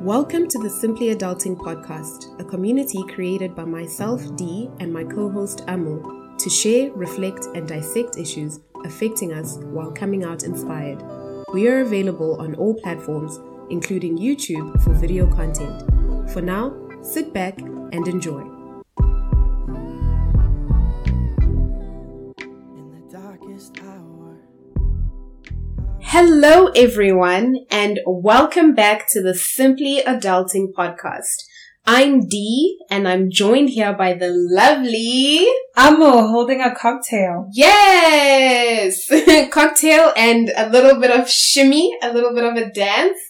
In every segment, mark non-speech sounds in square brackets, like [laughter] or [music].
Welcome to the Simply Adulting podcast, a community created by myself, Dee, and my co host, Amo, to share, reflect, and dissect issues affecting us while coming out inspired. We are available on all platforms, including YouTube for video content. For now, sit back and enjoy. Hello, everyone, and welcome back to the Simply Adulting podcast. I'm Dee, and I'm joined here by the lovely, Amo holding a cocktail. yes, [laughs] cocktail and a little bit of shimmy, a little bit of a dance.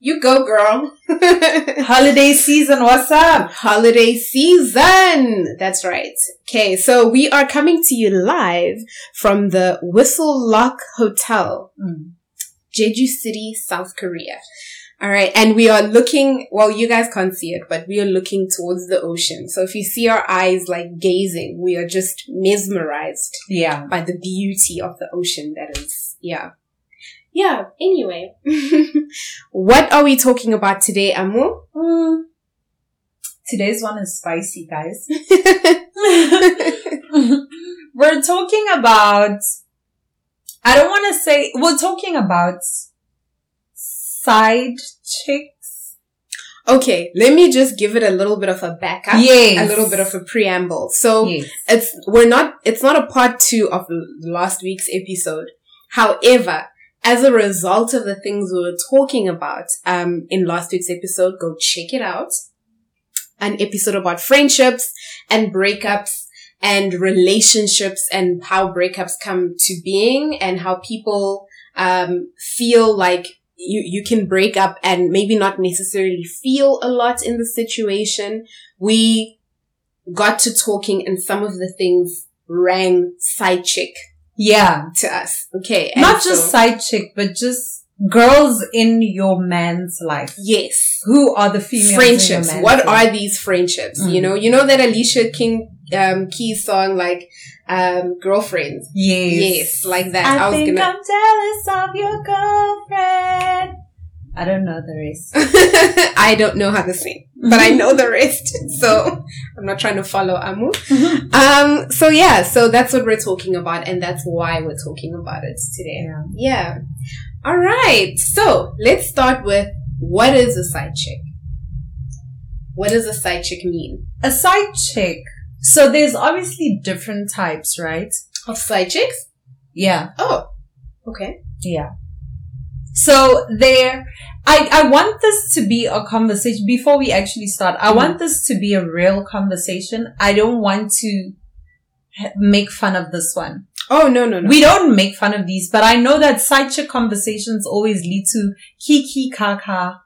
You go, girl. [laughs] Holiday season, what's up? Holiday season. That's right. Okay, so we are coming to you live from the Whistle Lark Hotel, hmm. Jeju City, South Korea. All right, and we are looking. Well, you guys can't see it, but we are looking towards the ocean. So if you see our eyes like gazing, we are just mesmerized Yeah. by the beauty of the ocean. That is, yeah, yeah. Anyway, [laughs] what are we talking about today, Amu? Mm. Today's one is spicy, guys. [laughs] [laughs] we're talking about, I don't want to say, we're talking about side chicks. Okay, let me just give it a little bit of a backup. Yes. A little bit of a preamble. So Yes. it's, we're not, it's not a part two of last week's episode. However, as a result of the things we were talking about, um, in last week's episode, go check it out. An episode about friendships and breakups and relationships and how breakups come to being and how people, um, feel like you, you can break up and maybe not necessarily feel a lot in the situation. We got to talking and some of the things rang side chick Yeah. to us. Okay. Not so- just side chick, but just girls in your man's life. Yes. Who are the females? in your Friendships. What life? are these friendships? Mm. You know, you know that Alicia King, um, Keys song, like, um, girlfriends. Yes. Yes, like that. I, I, was gonna, I'm jealous of your girlfriend. I don't know the rest. [laughs] I don't know how to sing, but I know the [laughs] rest. So I'm not trying to follow Amu. Um, so yeah, so that's what we're talking about, and that's why we're talking about it today. Yeah. Yeah. All right. So let's start with what is a side chick? What does a side chick mean? A side chick. So there's obviously different types, right? Of side chicks? Yeah. Oh, okay. Yeah. So there, I, I want this to be a conversation before we actually start. I Mhm. want this to be a real conversation. I don't want to ha- make fun of this one. Oh no no no. We don't make fun of these, but I know that side chick conversations always lead to kiki kaka.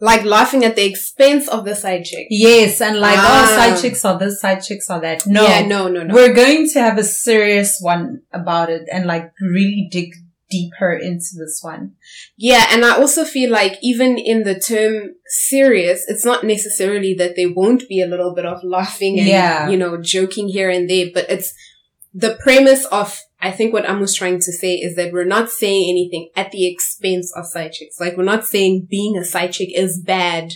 like laughing at the expense of the side chick. Yes, and like, Ah. oh, side chicks are this, side chicks are that. No, Yeah, no no no. we're going to have a serious one about it and like really dig deeper into this one. Yeah, and I also feel like even in the term serious, it's not necessarily that there won't be a little bit of laughing and, Yeah. you know, joking here and there, but it's the premise of, I think what Amu's trying to say is that we're not saying anything at the expense of side chicks. Like we're not saying being a side chick is bad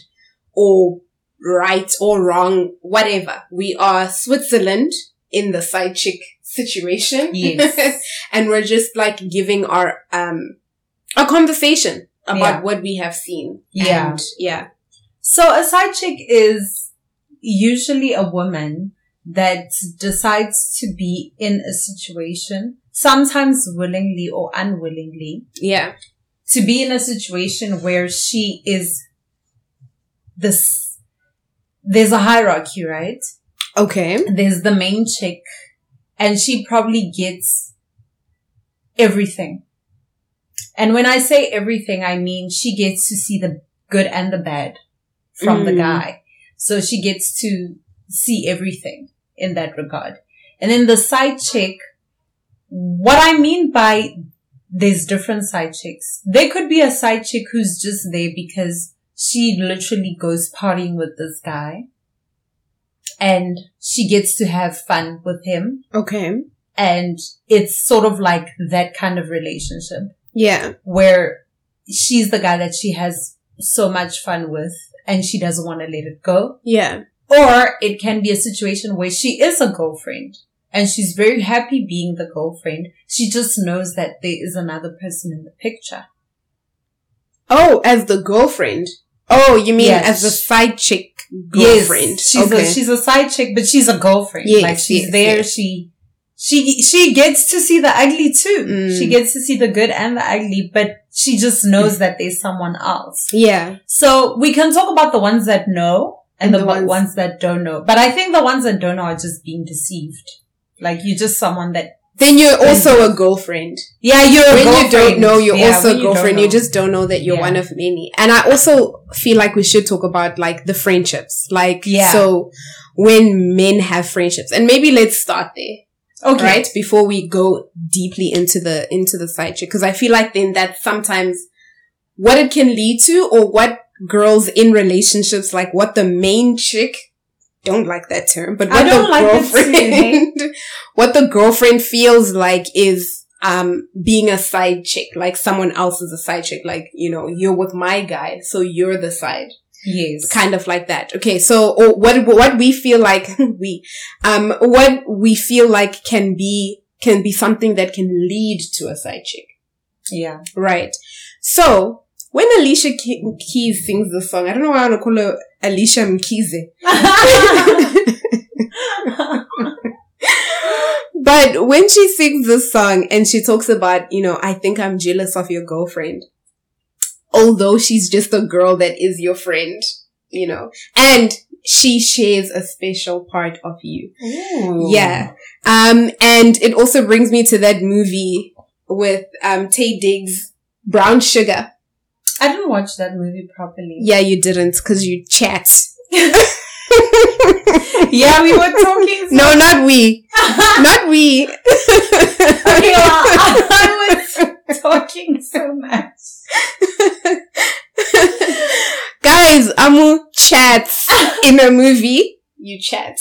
or right or wrong, whatever. We are Switzerland in the side chick situation. Yes. [laughs] and we're just like giving our, um, a conversation about Yeah. what we have seen. Yeah. And, yeah. So a side chick is usually a woman that decides to be in a situation, sometimes willingly or unwillingly, Yeah. to be in a situation where she is this, there's a hierarchy, right? Okay. There's the main chick and she probably gets everything. And when I say everything, I mean she gets to see the good and the bad from the Mm. guy. So she gets to see everything in that regard. And then the side chick, what I mean by there's different side chicks. There could be a side chick who's just there because she literally goes partying with this guy and she gets to have fun with him. Okay. And it's sort of like that kind of relationship Yeah. where she's the guy that she has so much fun with and she doesn't want to let it go. Yeah. Or it can be a situation where she is a girlfriend and she's very happy being the girlfriend. She just knows that there is another person in the picture. Oh, as the girlfriend. Oh, you mean Yes. as a side chick girlfriend? Yes, she's okay. a she's a side chick, but she's a girlfriend. Yes, like she's yes, there. yes. She she she gets to see the ugly too. Mm. She gets to see the good and the ugly, but she just knows that there's someone else. yeah. So we can talk about the ones that know and, And the, the ones, ones- that don't know. But I think the ones that don't know are just being deceived. Like you're just someone that Then you're also a girlfriend. yeah you're a when you don't know, you're Yeah, also a you girlfriend. You, just don't know that you're Yeah. one of many. And I also feel like we should talk about like the friendships. Like, Yeah. so when men have friendships and maybe let's start there. okay. right? Before we go deeply into the, into the side chick. Cause I feel like then that sometimes what it can lead to or what girls in relationships, like what the main chick, don't like that term, but I what don't the like it too, hey? girlfriend, [laughs] what the girlfriend feels like is, um, being a side chick, like someone else is a side chick, like, you know, you're with my guy, so you're the side Yes. kind of like that. Okay, so or what what we feel like [laughs] we um what we feel like can be can be something that can lead to a side chick, Yeah. right? So when Alicia Ke- Keys sings the song, I don't know why I want to call her Alicia Mkize, [laughs] but when she sings this song and she talks about, you know, I think I'm jealous of your girlfriend, although she's just a girl that is your friend, you know, and she shares a special part of you. Ooh. Yeah. Um, and it also brings me to that movie with, um, Taye Diggs, Brown Sugar. I didn't watch that movie properly. Yeah, you didn't because you chat. [laughs] Yeah, we were talking. so- [laughs] No, not we. [laughs] not we. Okay, well, I was talking so much. Guys, Amu chats in a movie. You chat.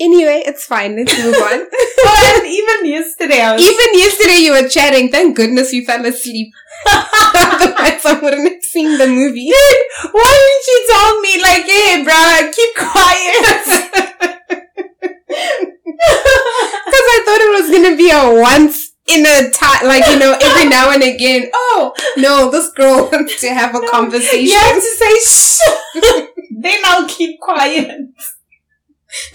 Anyway, it's fine. Let's move on. [laughs] But even yesterday, I was Even yesterday you were chatting. Thank goodness you fell asleep. Otherwise I wouldn't have seen the movie. Why didn't you tell me like, hey, bro, keep quiet? [laughs] Because I thought it was going to be a once in a time, like, you know, every now and again. [laughs] Oh, no, this girl wants to have a conversation. you have to say shh. then I'll keep quiet. [laughs]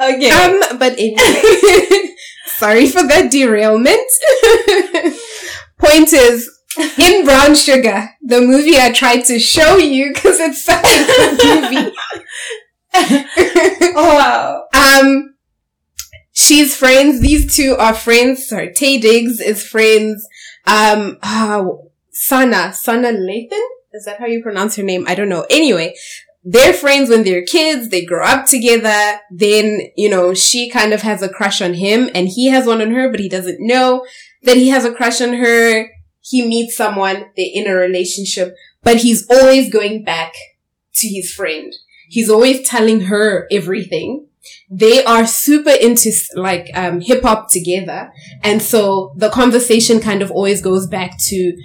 okay. Um, but anyway, [laughs] sorry for that derailment. [laughs] Point is, in Brown Sugar, the movie I tried to show you because it's such a good movie. oh wow. um, she's friends. These two are friends. Sorry, Taye Diggs is friends. Um, uh, Sanaa, Sanaa Lathan? Is that how you pronounce her name? I don't know. Anyway, they're friends when they're kids. They grow up together. Then, you know, she kind of has a crush on him and he has one on her, but he doesn't know that he has a crush on her. He meets someone. They're in a relationship, but he's always going back to his friend. He's always telling her everything. They are super into like um, hip hop together, and so the conversation kind of always goes back to,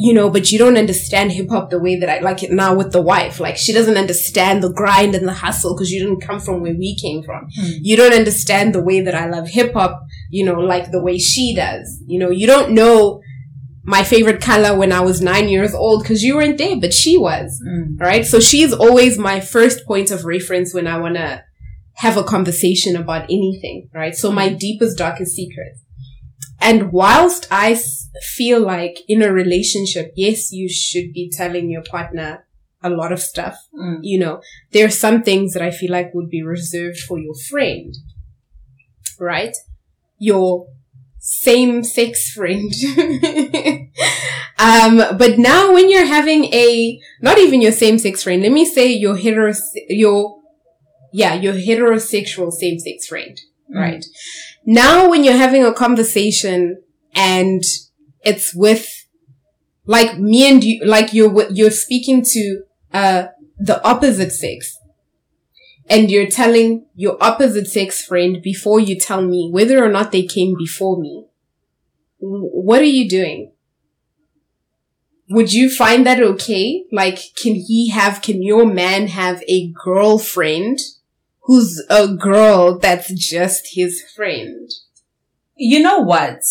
you know, but you don't understand hip hop the way that I like it now with the wife. Like she doesn't understand the grind and the hustle because you didn't come from where we came from. Hmm. You don't understand the way that I love hip hop, you know, like the way she does. You know, you don't know my favorite color when I was nine years old because you weren't there, but she was Mm. right? So she's always my first point of reference when I want to have a conversation about anything, right? So my deepest, darkest secrets. And whilst I feel like in a relationship, yes, you should be telling your partner a lot of stuff. Mm. You know, there are some things that I feel like would be reserved for your friend, right? Your same sex friend. [laughs] um, but now when you're having a, not even your same sex friend, let me say your hetero, your, yeah, your heterosexual same sex friend, Mm. right? Now when you're having a conversation and it's with, like me and you, like you're, you're speaking to, uh, the opposite sex. And you're telling your opposite sex friend before you tell me whether or not they came before me. What are you doing? would you find that okay? Like, can he have, can your man have a girlfriend who's a girl that's just his friend? You know what?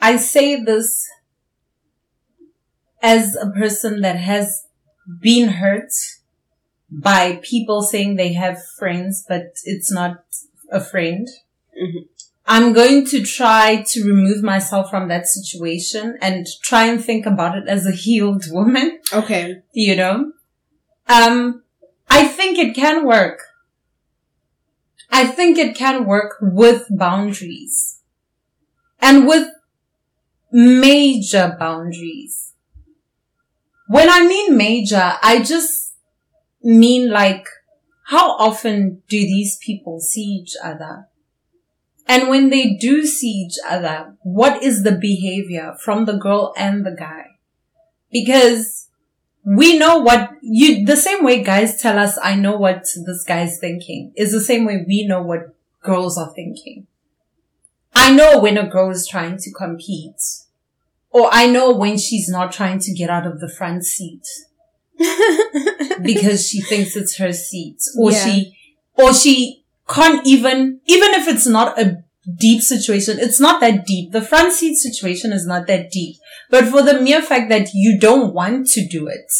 I say this as a person that has been hurt by people saying they have friends, but it's not a friend. Mhm. I'm going to try to remove myself from that situation and try and think about it as a healed woman, Okay. you know? Um, I think it can work. I think it can work with boundaries and with major boundaries. When I mean major, I just mean like, how often do these people see each other? And when they do see each other, what is the behavior from the girl and the guy? Because we know what you, the same way guys tell us, I know what this guy's thinking is the same way we know what girls are thinking. I know when a girl is trying to compete or I know when she's not trying to get out of the front seat [laughs] because she thinks it's her seat or Yeah. she or she can't even even if it's not a deep situation. It's not that deep. The front seat situation is not that deep. But for the mere fact that you don't want to do it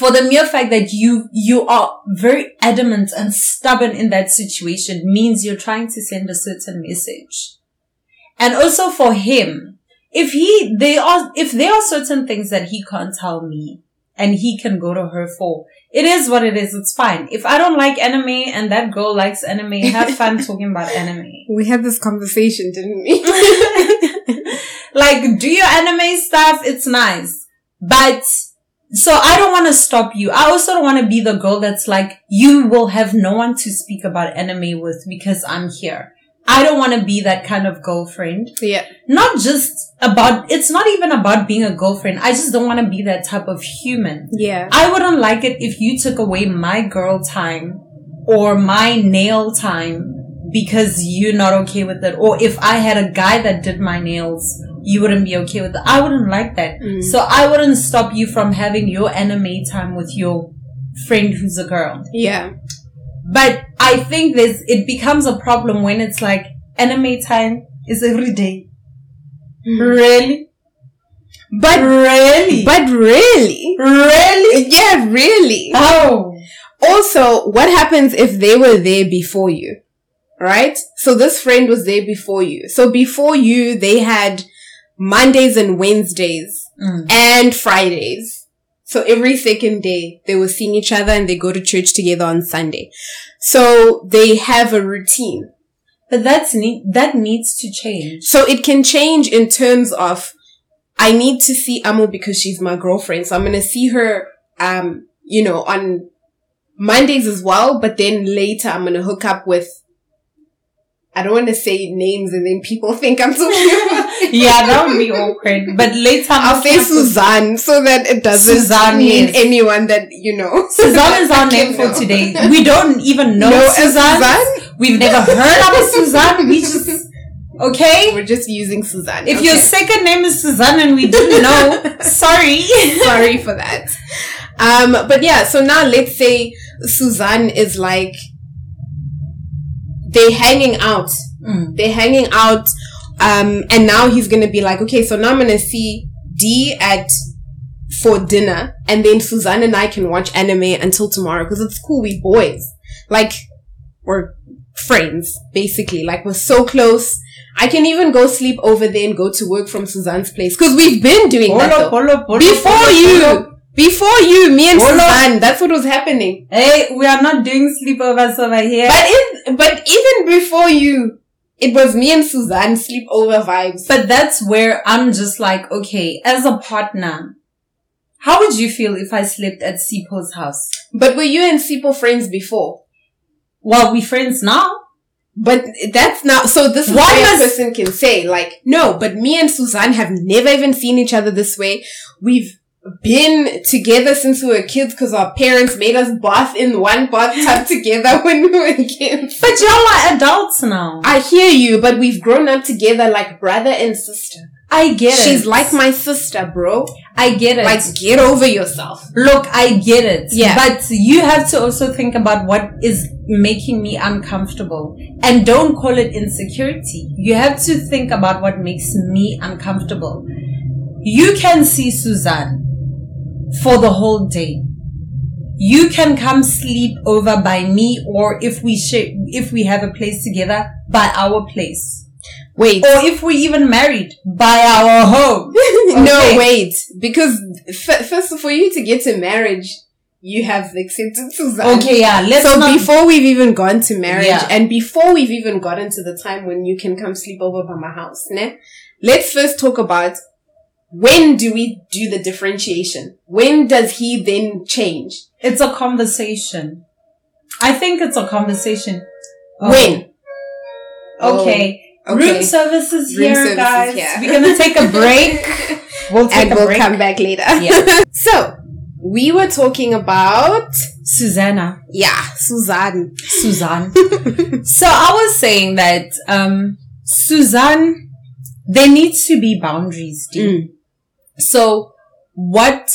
for the mere fact that you you are very adamant and stubborn in that situation means you're trying to send a certain message. And also for him if he they are if there are certain things that he can't tell me and he can go to her for it is what it is. It's fine. If i don't like anime and that girl likes anime have fun [laughs] talking about anime. We had this conversation, didn't we? [laughs] like do your anime stuff. It's nice. But so i don't want to stop you. I also don't want to be the girl that's like you will have no one to speak about anime with because i'm here i don't want to be that kind of girlfriend yeah. not just about it's not even about being a girlfriend i just don't want to be that type of human Yeah. i wouldn't like it if you took away my girl time or my nail time because you're not okay with it or if i had a guy that did my nails you wouldn't be okay with it i wouldn't like that Mm. so i wouldn't stop you from having your anime time with your friend who's a girl Yeah. but I think there's, it becomes a problem when it's like anime time is every day. Really? But, Really? but really? really? Yeah, really. Oh. Also, what happens if they were there before you? Right? So this friend was there before you. So before you, they had Mondays and Wednesdays Mm. and Fridays. So every second day they were seeing each other and they go to church together on Sunday. So they have a routine. But that's ne- that needs to change. So it can change in terms of I need to see Amo because she's my girlfriend. So I'm gonna see her um, you know, on Mondays as well, but then later I'm gonna hook up with I don't want to say names and then people [laughs] think I'm talking. [laughs] Yeah, that would be awkward. But later I'll say Suzanne so that it doesn't Suzanne, mean yes. anyone that you know. Suzanne is our [laughs] name for today. We don't even know No, Suzanne. Suzanne? We've never heard of a Suzanne. We just, okay? We're just using Suzanne. If okay. your second name is Suzanne and we didn't know, sorry. sorry for that. Um, but yeah, so now let's say Suzanne is like they hanging out. Mm. They're hanging out. Um, and now he's gonna be like, okay, so now I'm gonna see D at for dinner, and then Suzanne and I can watch anime until tomorrow because it's cool. We boys, like we're friends, basically. Like we're so close. I can even go sleep over there and go to work from Suzanne's place because we've been doing that. though. Polo, polo, Before you. Before you, me and Hold on. Suzanne, that's what was happening. Hey, we are not doing sleepovers over here. But in, but even before you, it was me and Suzanne sleepover vibes. But that's where I'm just like, okay, as a partner, how would you feel if I slept at Sipho's house? But were you and Sipo friends before? Well, we friends now. But that's not, so this is why a person can say, like, no, but me and Suzanne have never even seen each other this way. We've been together since we were kids because our parents made us bath in one bathtub [laughs] together when we were kids. But y'all are adults now. I hear you, but we've grown up together like brother and sister. I get it. She's like my sister, bro. I get it. Like, get over yourself. Look, I get it. Yeah. But you have to also think about what is making me uncomfortable. And don't call it insecurity. You have to think about what makes me uncomfortable. You can see Suzanne for the whole day. You can come sleep over by me or if we share, if we have a place together, by our place. Wait. Or if we even married, by our home. [laughs] No, wait. Because f- first, for you to get to marriage, you have accepted Suzanne. Okay, yeah. Let's so not before we've even gone to marriage Yeah. and before we've even gotten to the time when you can come sleep over by my house, ne? Let's first talk about when do we do the differentiation? When does he then change? It's a conversation. I think it's a conversation. Oh. When? Okay. Oh, okay. Room services Room here, services guys. here. We're gonna take a break. [laughs] We'll take and a we'll break. come back later. Yeah. [laughs] so, we were talking about, Susanna, yeah, Suzanne. Suzanne. [laughs] so I was saying that um, Suzanne, there needs to be boundaries. Dee. Mm. So what?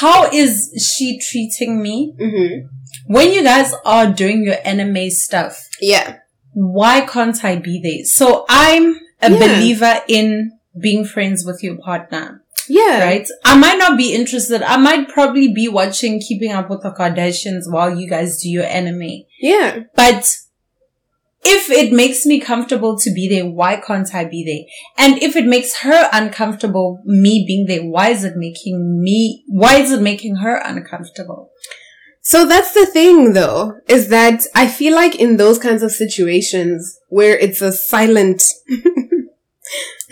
How is she treating me Mm-hmm. when you guys are doing your anime stuff? Yeah. why can't I be there? So I'm a Yeah. believer in being friends with your partner, Yeah. right? I might not be interested. I might probably be watching Keeping Up with the Kardashians while you guys do your anime. Yeah. But if it makes me comfortable to be there, why can't I be there? And if it makes her uncomfortable, me being there, why is it making me, why is it making her uncomfortable? So that's the thing though, is that I feel like in those kinds of situations where it's a silent, [laughs]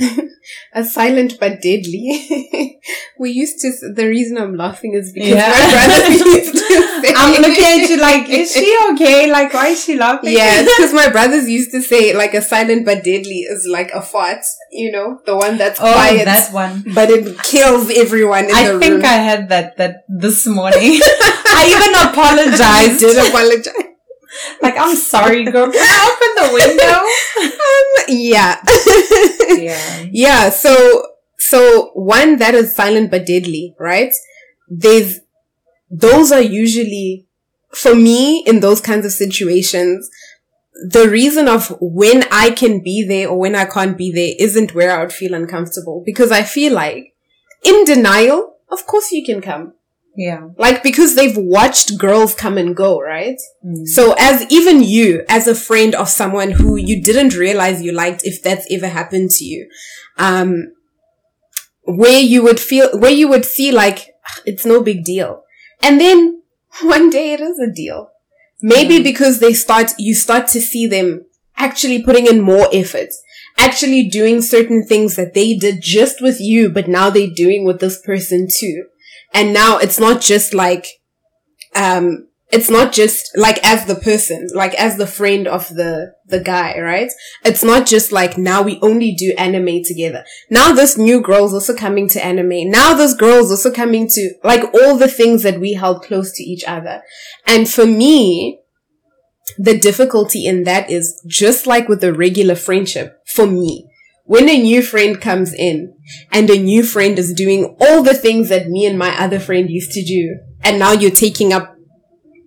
[laughs] a silent but deadly, [laughs] we used to, the reason I'm laughing is because Yeah. my brother [laughs] used to say, I'm looking at you like, is she okay? Like, why is she laughing? Yeah, because my brothers used to say like a silent but deadly is like a fart, you know, the one that's Oh, quiet, that one. but it kills everyone in I the think room. I had that that this morning. I even I apologized. did apologize. Like, I'm sorry, girl. Can I open the [laughs] um, yeah. window? [laughs] Yeah. Yeah, so so one that is silent but deadly, right? There's those are usually for me in those kinds of situations the reason of when I can be there or when I can't be there isn't where I would feel uncomfortable because I feel like in denial, of course you can come. Yeah. Like because they've watched girls come and go, right? Mm. So as even you, as a friend of someone who you didn't realize you liked, if that's ever happened to you, um, where you would feel, where you would see like, "Ah, it's no big deal. And then [laughs] one day it is a deal. Maybe Yeah. because they start, you start to see them actually putting in more effort, actually doing certain things that they did just with you, but now they're doing with this person too. And now it's not just like, um, it's not just like as the person, like as the friend of the, the guy, right? It's not just like now we only do anime together. Now this new girl's also coming to anime. Now this girl's also coming to like all the things that we held close to each other. And for me, the difficulty in that is just like with a regular friendship for me. When a new friend comes in and a new friend is doing all the things that me and my other friend used to do, and now you're taking up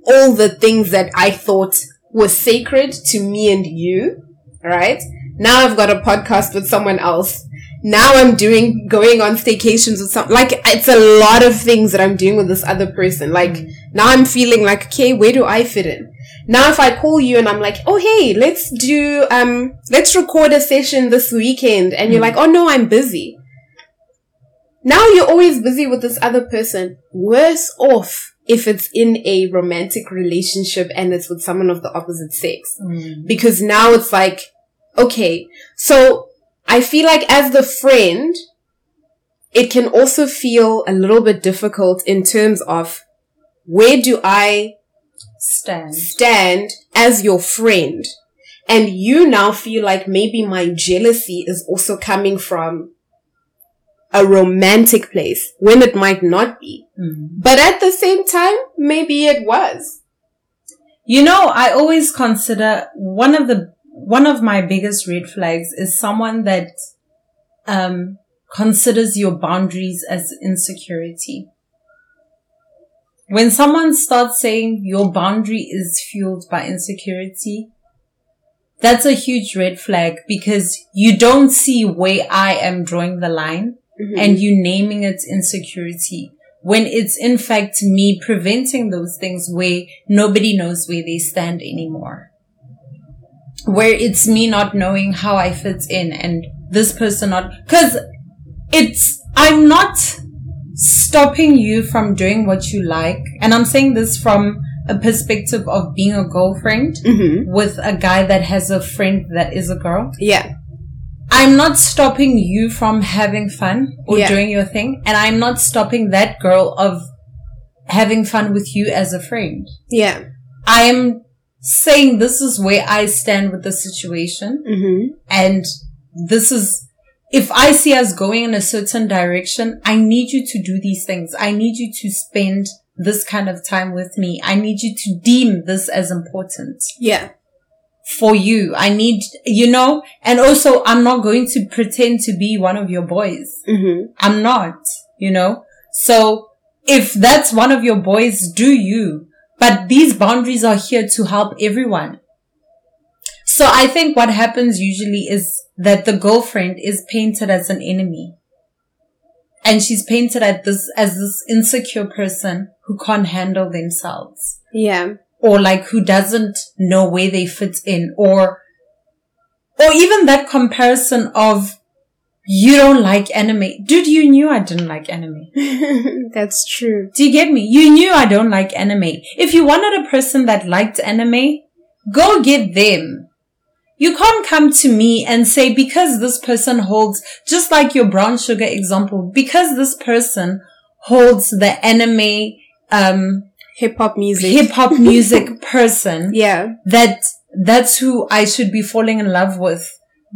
all the things that I thought was sacred to me and you, right? Now I've got a podcast with someone else. Now I'm doing, going on staycations with some, like, it's a lot of things that I'm doing with this other person. Like, now I'm feeling like, okay, where do I fit in? Now if I call you and I'm like, oh hey, let's do, um, let's record a session this weekend, and you're like, oh no, I'm busy. Now you're always busy with this other person. Worse off if it's in a romantic relationship and it's with someone of the opposite sex. Mm. Because now it's like, okay, so I feel like as the friend, it can also feel a little bit difficult in terms of where do I Stand. stand as your friend? And you now feel like maybe my jealousy is also coming from a romantic place when it might not be. Mm. But at the same time, maybe it was. You know, I always consider one of the one of my biggest red flags is someone that um, considers your boundaries as insecurity. When someone starts saying your boundary is fueled by insecurity, that's a huge red flag because you don't see where I am drawing the line Mhm. and you naming it insecurity when it's in fact me preventing those things where nobody knows where they stand anymore. Where it's me not knowing how I fit in and this person not, cause it's, I'm not stopping you from doing what you like. And I'm saying this from a perspective of being a girlfriend Mhm. with a guy that has a friend that is a girl. Yeah. I'm not stopping you from having fun or Yeah. doing your thing. And I'm not stopping that girl of having fun with you as a friend. Yeah. I am saying this is where I stand with the situation. Mm-hmm. And this is, if I see us going in a certain direction, I need you to do these things. I need you to spend this kind of time with me. I need you to deem this as important Yeah. for you. I need, you know, and also I'm not going to pretend to be one of your boys. Mm-hmm. I'm not, you know. So if that's one of your boys, do you. But these boundaries are here to help everyone. So I think what happens usually is that the girlfriend is painted as an enemy. And she's painted at this, as this insecure person who can't handle themselves Yeah. or like who doesn't know where they fit in or or even that comparison of you don't like anime. Dude, you knew I didn't like anime. [laughs] That's true. Do you get me? You knew I don't like anime. If you wanted a person that liked anime, go get them. You can't come to me and say because this person holds, just like your brown sugar example, because this person holds the anime, um, Hip hop music. hip hop [laughs] music person Yeah. that that's who I should be falling in love with.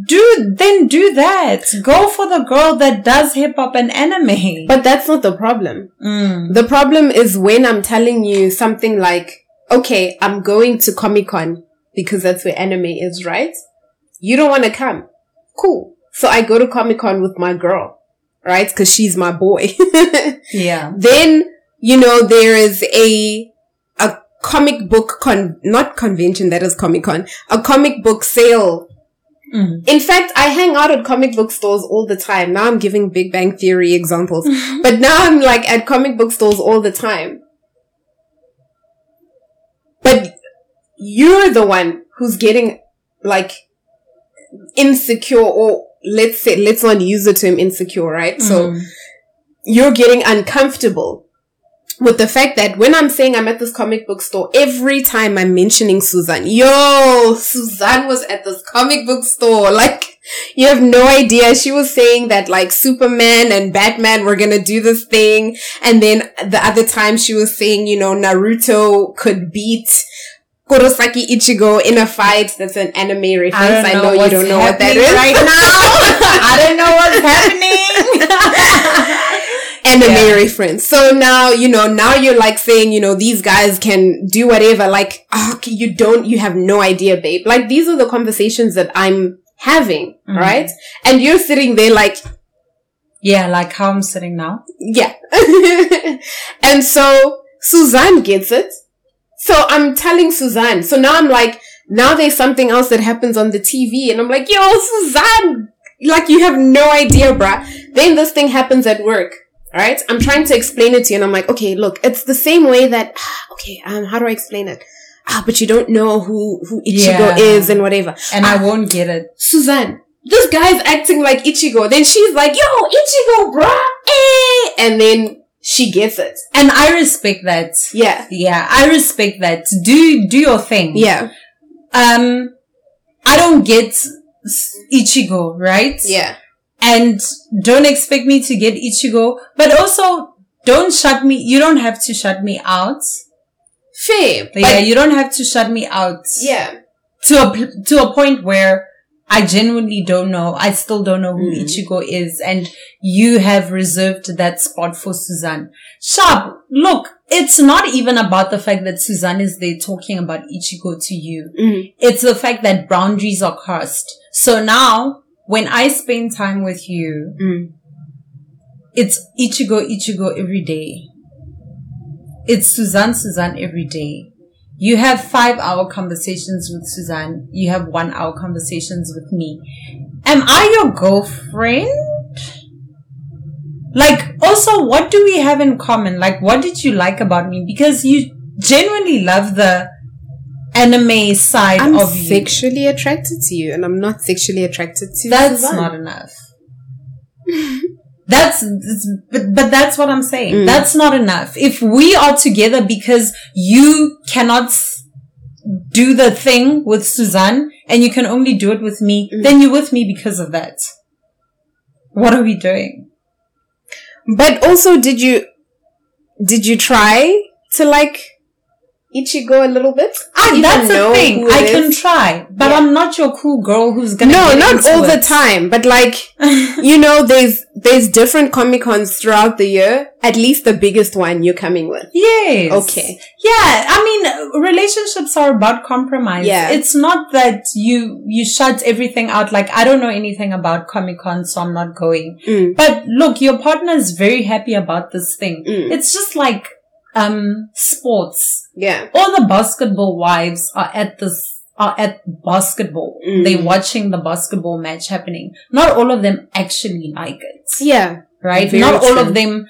Do then do that. Go for the girl that does hip hop and anime. But that's not the problem. Mm. The problem is when I'm telling you something like, okay, I'm going to Comic Con because that's where anime is, right? You don't want to come. Cool. So I go to Comic Con with my girl, right? Cause she's my boy. [laughs] yeah. then, you know, there is a, a comic book con, not convention, that is Comic Con, a comic book sale Mm. in fact, I hang out at comic book stores all the time. Now I'm giving Big Bang Theory examples, but now I'm like at comic book stores all the time. But you're the one who's getting like insecure or let's say, let's not use the term insecure, right? So Mm. you're getting uncomfortable with the fact that when I'm saying I'm at this comic book store, every time I'm mentioning Suzanne, yo, Suzanne was at this comic book store. Like, you have no idea. She was saying that like Superman and Batman were gonna do this thing. And then the other time she was saying, you know, Naruto could beat Kurosaki Ichigo in a fight. That's an anime reference. I, know, you don't know what that is right now. [laughs] I don't know what's happening. [laughs] anime Yeah. reference. So now, you know, now you're like saying, you know, these guys can do whatever. Like, ah, okay, you don't, you have no idea, babe. Like, these are the conversations that I'm having, Mhm. right? And you're sitting there like, yeah, like how I'm sitting now. yeah. [laughs] and so Suzanne gets it. So I'm telling Suzanne. So now I'm like, now there's something else that happens on the TV. And I'm like, yo, Suzanne, like you have no idea, bruh. Then this thing happens at work. Alright? I'm trying to explain it to you and I'm like, okay, look, it's the same way that, [sighs] okay, um, how do I explain it? Ah, but you don't know who, who Ichigo Yeah. is and whatever. And Ah, I won't get it. Suzanne, this guy's acting like Ichigo. Then she's like, yo, Ichigo, bruh, eh. And then she gets it. And I respect that. Yeah. Yeah, I respect that. Do, do your thing. Yeah. Um, I don't get Ichigo, right? Yeah. And don't expect me to get Ichigo, but also don't shut me, you don't have to shut me out. Fair. Yeah, you don't have to shut me out. yeah. To a, to a point where I genuinely don't know. I still don't know who Mm. Ichigo is. And you have reserved that spot for Suzanne. Sharp, look, it's not even about the fact that Suzanne is there talking about Ichigo to you. Mhm. It's the fact that boundaries are crossed. So now when I spend time with you, Mm. it's Ichigo, Ichigo every day. It's Suzanne, Suzanne every day. You have five hour conversations with Suzanne. You have one hour conversations with me. Am I your girlfriend? Like, also, what do we have in common? Like, what did you like about me? Because you genuinely love the anime side I'm of you. sexually attracted to you, and I'm not sexually attracted to That's Suzanne. not enough. That's, but, but that's what I'm saying. Mm. That's not enough. If we are together because you cannot do the thing with Suzanne and you can only do it with me, Mm. then you're with me because of that. What are we doing? But also, did you did you try to like Ichigo a little bit? Even that's the thing. I can try, but Yeah. I'm not your cool girl who's gonna. No, not all the time, but like [laughs] you know, there's there's different comic cons throughout the year. At least the biggest one you're coming with. Yes. Okay. Yeah, I mean, relationships are about compromise. Yeah. It's not that you, you shut everything out like, I don't know anything about Comic Con, so I'm not going. Mm. But look, your partner is very happy about this thing. Mm. It's just like, um, sports. Yeah. All the basketball wives are at this, are at basketball. Mm. They're watching the basketball match happening. Not all of them actually like it Yeah. right? Very Not all of them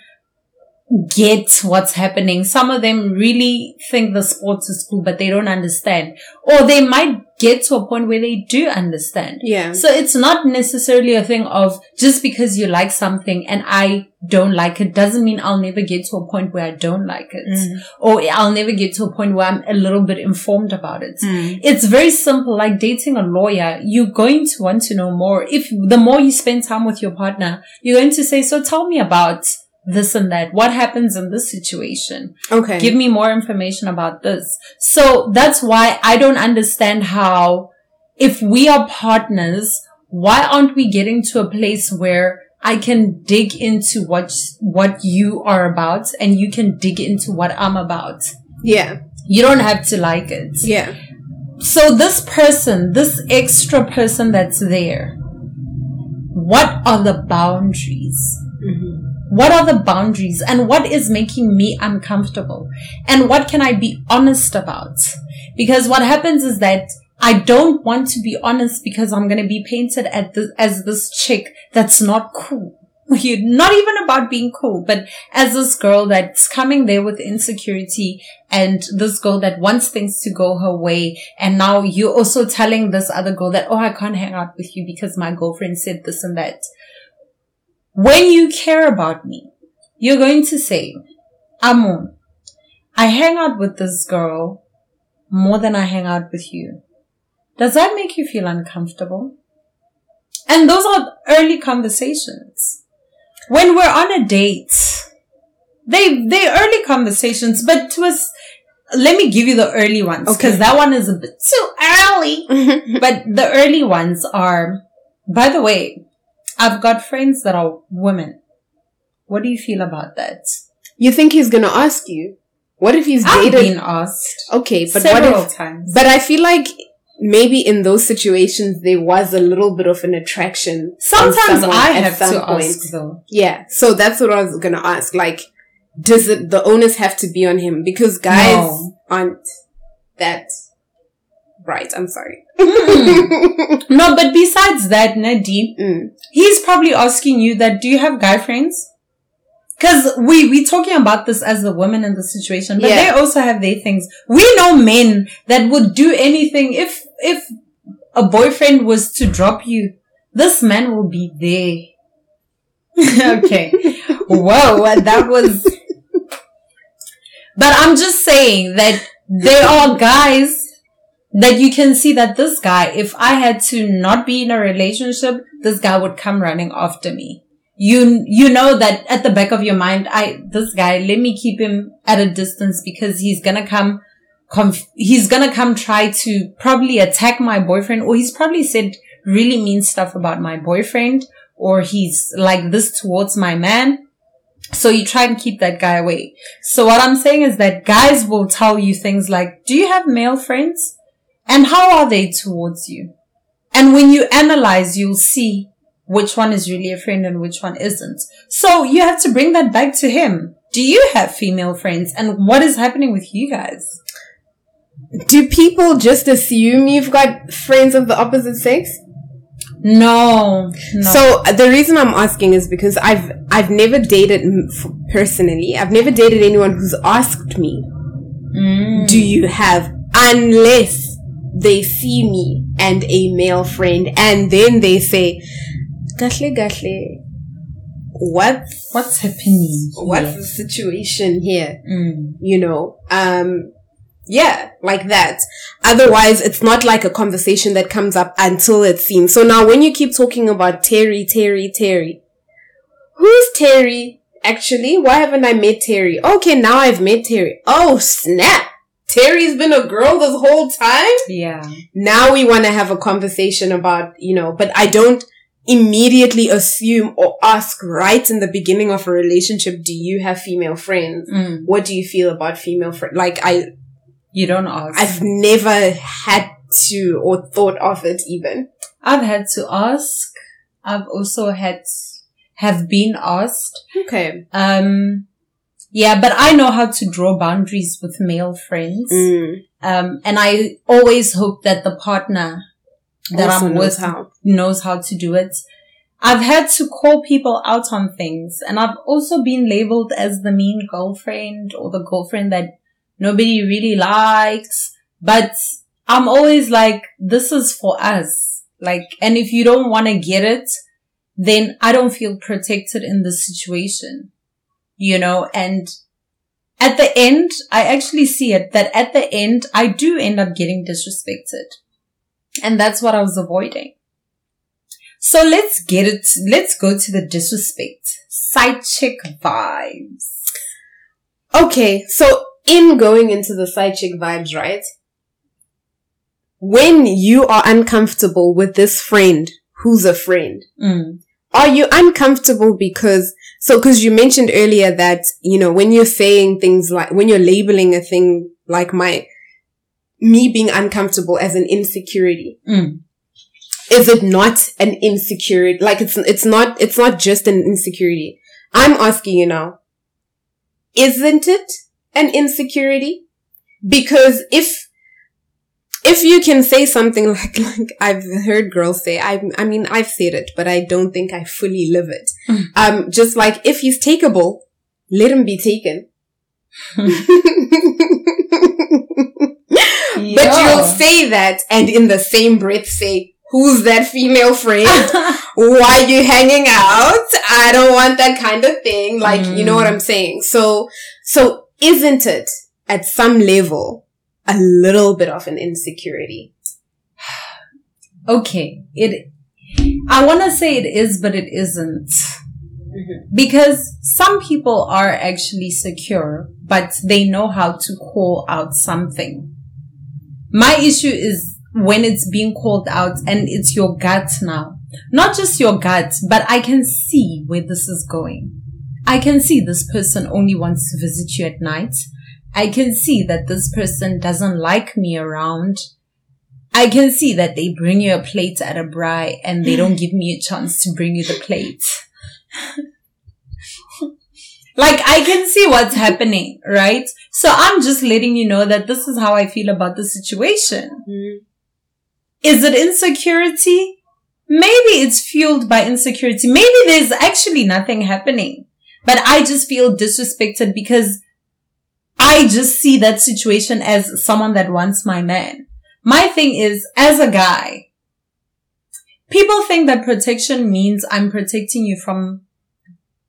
get what's happening. Some of them really think the sports is cool, but they don't understand. Or they might get to a point where they do understand. Yeah. So it's not necessarily a thing of just because you like something and I don't like it doesn't mean I'll never get to a point where I don't like it. Mm. Or I'll never get to a point where I'm a little bit informed about it. Mm. It's very simple. Like dating a lawyer, you're going to want to know more. If the more you spend time with your partner, you're going to say, so tell me about this and that. What happens in this situation? Okay. Give me more information about this. So that's why I don't understand how if we are partners, why aren't we getting to a place where I can dig into what, what you are about and you can dig into what I'm about. yeah. You don't have to like it. Yeah. So this person, this extra person that's there, what are the boundaries? What are the boundaries and what is making me uncomfortable? And what can I be honest about? Because what happens is that I don't want to be honest because I'm going to be painted this, as this chick that's not cool. [laughs] You're not even about being cool, but as this girl that's coming there with insecurity and this girl that wants things to go her way. And now you're also telling this other girl that, oh, I can't hang out with you because my girlfriend said this and that. When you care about me, you're going to say, Amun, I hang out with this girl more than I hang out with you. Does that make you feel uncomfortable? And those are early conversations. When we're on a date, they, they early conversations, but to us, let me give you the early ones, Okay. cause that one is a bit too early. [laughs] But the early ones are, by the way, I've got friends that are women. What do you feel about that? you think he's gonna ask you? What if he's I've dated? been asked okay, but several what if? times. But I feel like maybe in those situations there was a little bit of an attraction. sometimes I have some to point. ask though. Yeah, so that's what I was gonna ask. Like, does it the onus have to be on him? Because guys No. aren't that bright. I'm sorry. No, but besides that, Nadine, Mm. he's probably asking you that, do you have guy friends? Cause we, we talking about this as the women in the situation, but Yeah. they also have their things. We know men that would do anything if, if a boyfriend was to drop you, this man will be there. [laughs] okay. Whoa, that was, [laughs] but I'm just saying that there are guys that you can see that this guy, if I had to not be in a relationship, this guy would come running after me. You, you know that at the back of your mind, I, this guy, let me keep him at a distance because he's gonna come, conf- he's gonna come try to probably attack my boyfriend or he's probably said really mean stuff about my boyfriend or he's like this towards my man. So you try and keep that guy away. So what I'm saying is that guys will tell you things like, do you have male friends? And how are they towards you? And when you analyze, you'll see which one is really a friend and which one isn't. So you have to bring that back to him. Do you have female friends? And what is happening with you guys? Do people just assume you've got friends of the opposite sex? No. no. So uh, the reason I'm asking is because I've I've never dated personally. I've never dated anyone who's asked me, Mm. "Do you have?" Unless they see me and a male friend, and then they say, "Gahle, gahle, what's what's happening? what's the situation here?" Mm. you know um yeah like that otherwise it's not like a conversation that comes up until it's seen so now when you keep talking about terry terry terry who's terry actually why haven't i met terry okay now i've met terry oh snap terry's been a girl this whole time Yeah. now we want to have a conversation about you know but i don't immediately assume or ask right in the beginning of a relationship do you have female friends Mm. what do you feel about female friends? Like I, You don't ask. I've never had to or thought of it even. I've had to ask. I've also had have been asked. Okay. Um, yeah, but I know how to draw boundaries with male friends. Mm. Um, and I always hope that the partner that Also I'm knows with how. knows how to do it. I've had to call people out on things and I've also been labeled as the mean girlfriend or the girlfriend that nobody really likes. But I'm always like, this is for us. Like, and if you don't want to get it, then I don't feel protected in the situation, you know, and at the end, I actually see it that at the end, I do end up getting disrespected. And that's what I was avoiding. So let's get it. Let's go to the disrespect. Side chick vibes. Okay. So in going into the side chick vibes, right? When you are uncomfortable with this friend who's a friend, Mm. Are you uncomfortable because so because you mentioned earlier that you know when you're saying things like when you're labeling a thing like my me being uncomfortable as an insecurity Mm. is it not an insecurity? Like it's it's not it's not just an insecurity. I'm asking you now isn't it an insecurity? Because if if you can say something [laughs] like like I've heard girls say, I I mean I've said it, but I don't think I fully live it. Mm. Um, just like if he's takeable, let him be taken. [laughs] But you'll say that, and in the same breath say, "Who's that female friend? [laughs] Why are you hanging out? I don't want that kind of thing." Like you know what I'm saying. So so isn't it at some level a little bit of an insecurity? [sighs] okay. It, I want to say it is, but it isn't. Mm-hmm. Because some people are actually secure, but they know how to call out something. My issue is when it's being called out and it's your gut now. Not just your gut, but I can see where this is going. I can see this person only wants to visit you at night. I can see that this person doesn't like me around. I can see that they bring you a plate at a braai and they don't give me a chance to bring you the plate. [laughs] like I can see what's happening, right? So I'm just letting you know that this is how I feel about the situation. Mm-hmm. Is it insecurity? Maybe it's fueled by insecurity. Maybe there's actually nothing happening, but I just feel disrespected because I just see that situation as someone that wants my man. My thing is, as a guy, people think that protection means I'm protecting you from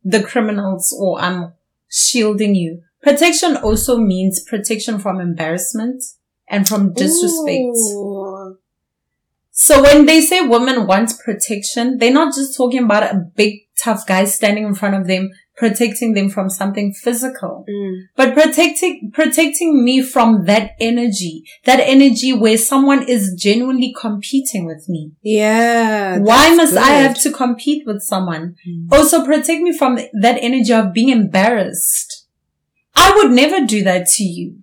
the criminals or I'm shielding you. Protection also means protection from embarrassment and from disrespect. Ooh. So when they say women want protection, they're not just talking about a big tough guy standing in front of them, protecting them from something physical, Mm. but protecting, protecting me from that energy, that energy where someone is genuinely competing with me. Yeah. Why must I have to compete with someone? Mm. Also protect me from that energy of being embarrassed. I would never do that to you.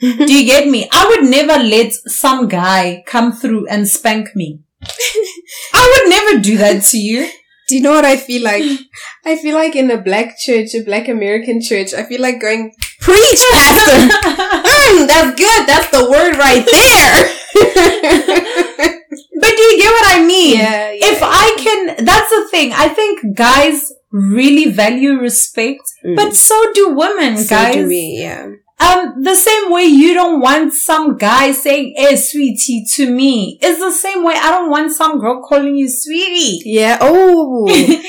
do you get me? I would never let some guy come through and spank me. [laughs] I would never do that to you. Do you know what I feel like? I feel like in a black church, a black American church, I feel like going, preach, pastor. [laughs] Mm, that's good. That's the word right there. [laughs] But do you get what I mean? yeah, yeah. If I can, that's the thing. I think guys really value respect, Mm. but so do women, So guys. do we, yeah. Um, the same way you don't want some guy saying, "Hey, sweetie," to me, is the same way I don't want some girl calling you sweetie. Yeah. Oh. [laughs]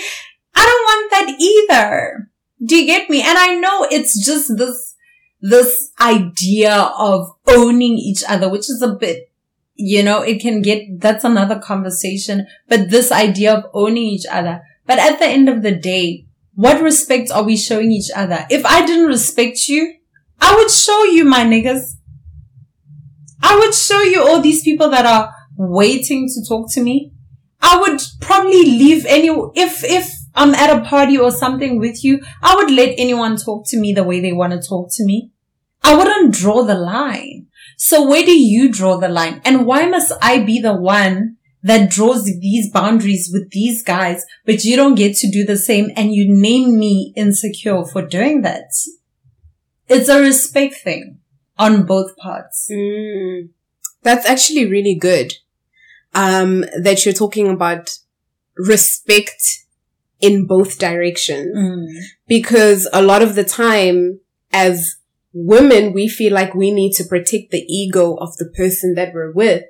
I don't want that either. Do you get me? And I know it's just this, this idea of owning each other, which is a bit, you know, it can get, that's another conversation, but this idea of owning each other. But at the end of the day, what respect are we showing each other? If I didn't respect you, I would show you my niggas. I would show you all these people that are waiting to talk to me. I would probably leave any, if, if I'm at a party or something with you, I would let anyone talk to me the way they want to talk to me. I wouldn't draw the line. So where do you draw the line? And why must I be the one that draws these boundaries with these guys, but you don't get to do the same and you name me insecure for doing that? It's a respect thing on both parts. Mm. That's actually really good. Um, that you're talking about respect in both directions. Because a lot of the time, as women, we feel like we need to protect the ego of the person that we're with,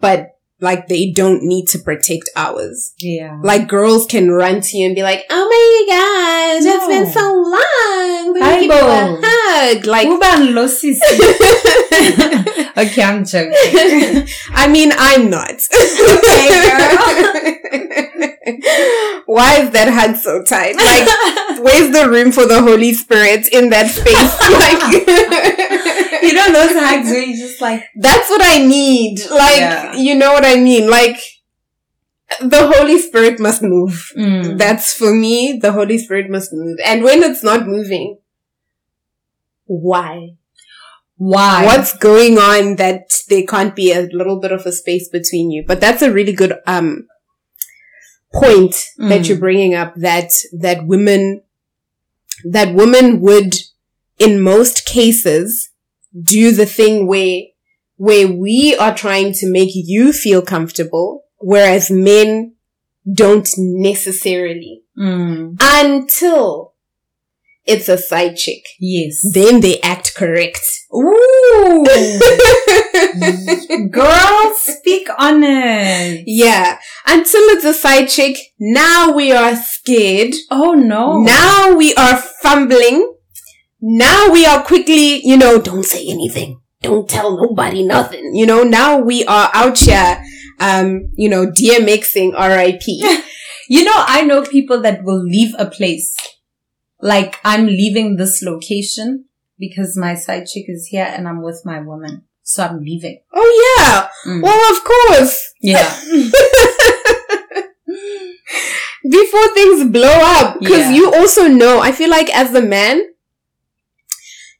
but like they don't need to protect ours. Yeah. Like girls can run to you and be like, "Oh my gosh, it's been so long. Hi, me give you a hug." Like, Uba and Losisi. okay, I'm joking. [laughs] I mean, I'm not. [laughs] [laughs] Why is that hug so tight? Like, [laughs] where's the room for the Holy Spirit in that space? [laughs] Like, you know those hugs where you just like, that's what I need. Like, Yeah. you know what I mean? Like, the Holy Spirit must move. mm, That's for me, the Holy Spirit must move. And when it's not moving, why? why? What's going on that there can't be a little bit of a space between you? But that's a really good, um, point that Mm. you're bringing up that, that women, that women would, in most cases, do the thing where, where we are trying to make you feel comfortable, whereas men don't necessarily Mm, until it's a side chick. yes. Then they act correct. Ooh. [laughs] Girl, speak on it. yeah. Until it's a side chick, now we are scared. Oh no. Now we are fumbling. Now we are quickly, you know, don't say anything. Don't tell nobody nothing. You know, now we are out here, um, you know, DMXing RIP. [laughs] You know, I know people that will leave a place. Like, I'm leaving this location because my side chick is here and I'm with my woman. So I'm leaving. oh yeah. Mm. Well, of course. Yeah. [laughs] before things blow up because Yeah. you also know i feel like as a man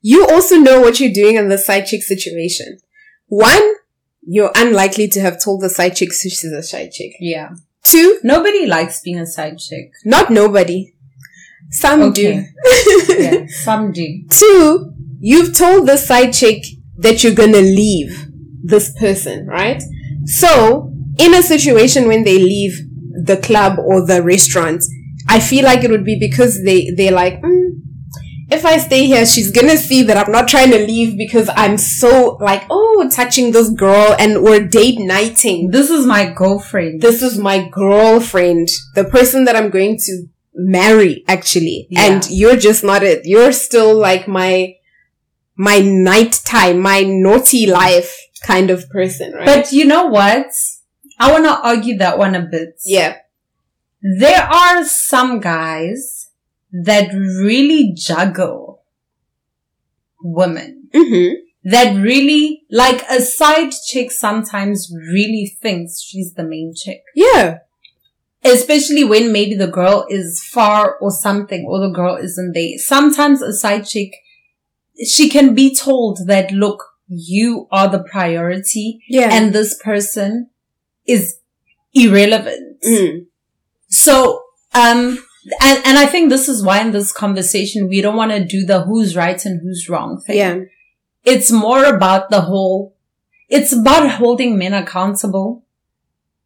you also know what you're doing in the side chick situation one you're unlikely to have told the side chick she's a side chick Yeah. two Nobody likes being a side chick. not nobody some Okay. do [laughs] Yeah. Some do. two you've told the side chick that you're gonna leave this person right so in a situation when they leave the club or the restaurant i feel like it would be because they they're like mm, if i stay here she's gonna see that i'm not trying to leave because i'm so like oh touching this girl and we're date nighting This is my girlfriend. this is my girlfriend the person that i'm going to marry actually Yeah. and you're just not it you're still like my my nighttime my naughty life kind of person right But you know what? I want to argue that one a bit. yeah There are some guys that really juggle women. mm-hmm. That really, like a side chick sometimes really thinks she's the main chick. yeah Especially when maybe the girl is far or something or the girl isn't there. Sometimes a side chick, she can be told that, look, you are the priority yeah and this person is irrelevant. Mm. So, um, and, and I think this is why in this conversation, we don't want to do the who's right and who's wrong thing. Yeah. It's more about the whole, it's about holding men accountable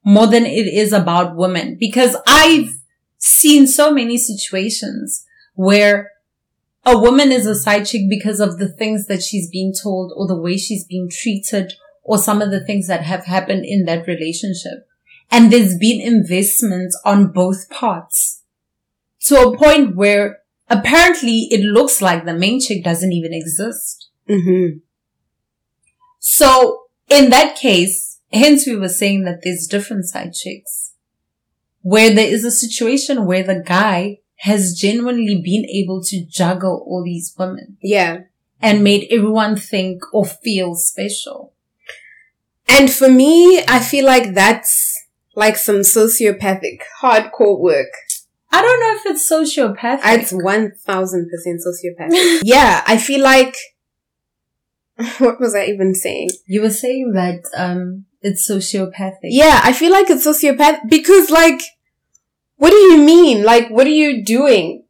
more than it is about women because I've seen so many situations where a woman is a side chick because of the things that she's being told or the way she's being treated or some of the things that have happened in that relationship. And there's been investments on both parts to a point where apparently it looks like the main chick doesn't even exist. Mm-hmm. So in that case, hence we were saying that there's different side chicks where there is a situation where the guy has genuinely been able to juggle all these women Yeah. and made everyone think or feel special. And for me, I feel like that's like some sociopathic hardcore work. I don't know if it's sociopathic. It's 1000% sociopathic. [laughs] yeah, I feel like, [laughs] what was I even saying? you were saying that um it's sociopathic. Yeah, I feel like it's sociopathic because like, what do you mean? Like, what are you doing?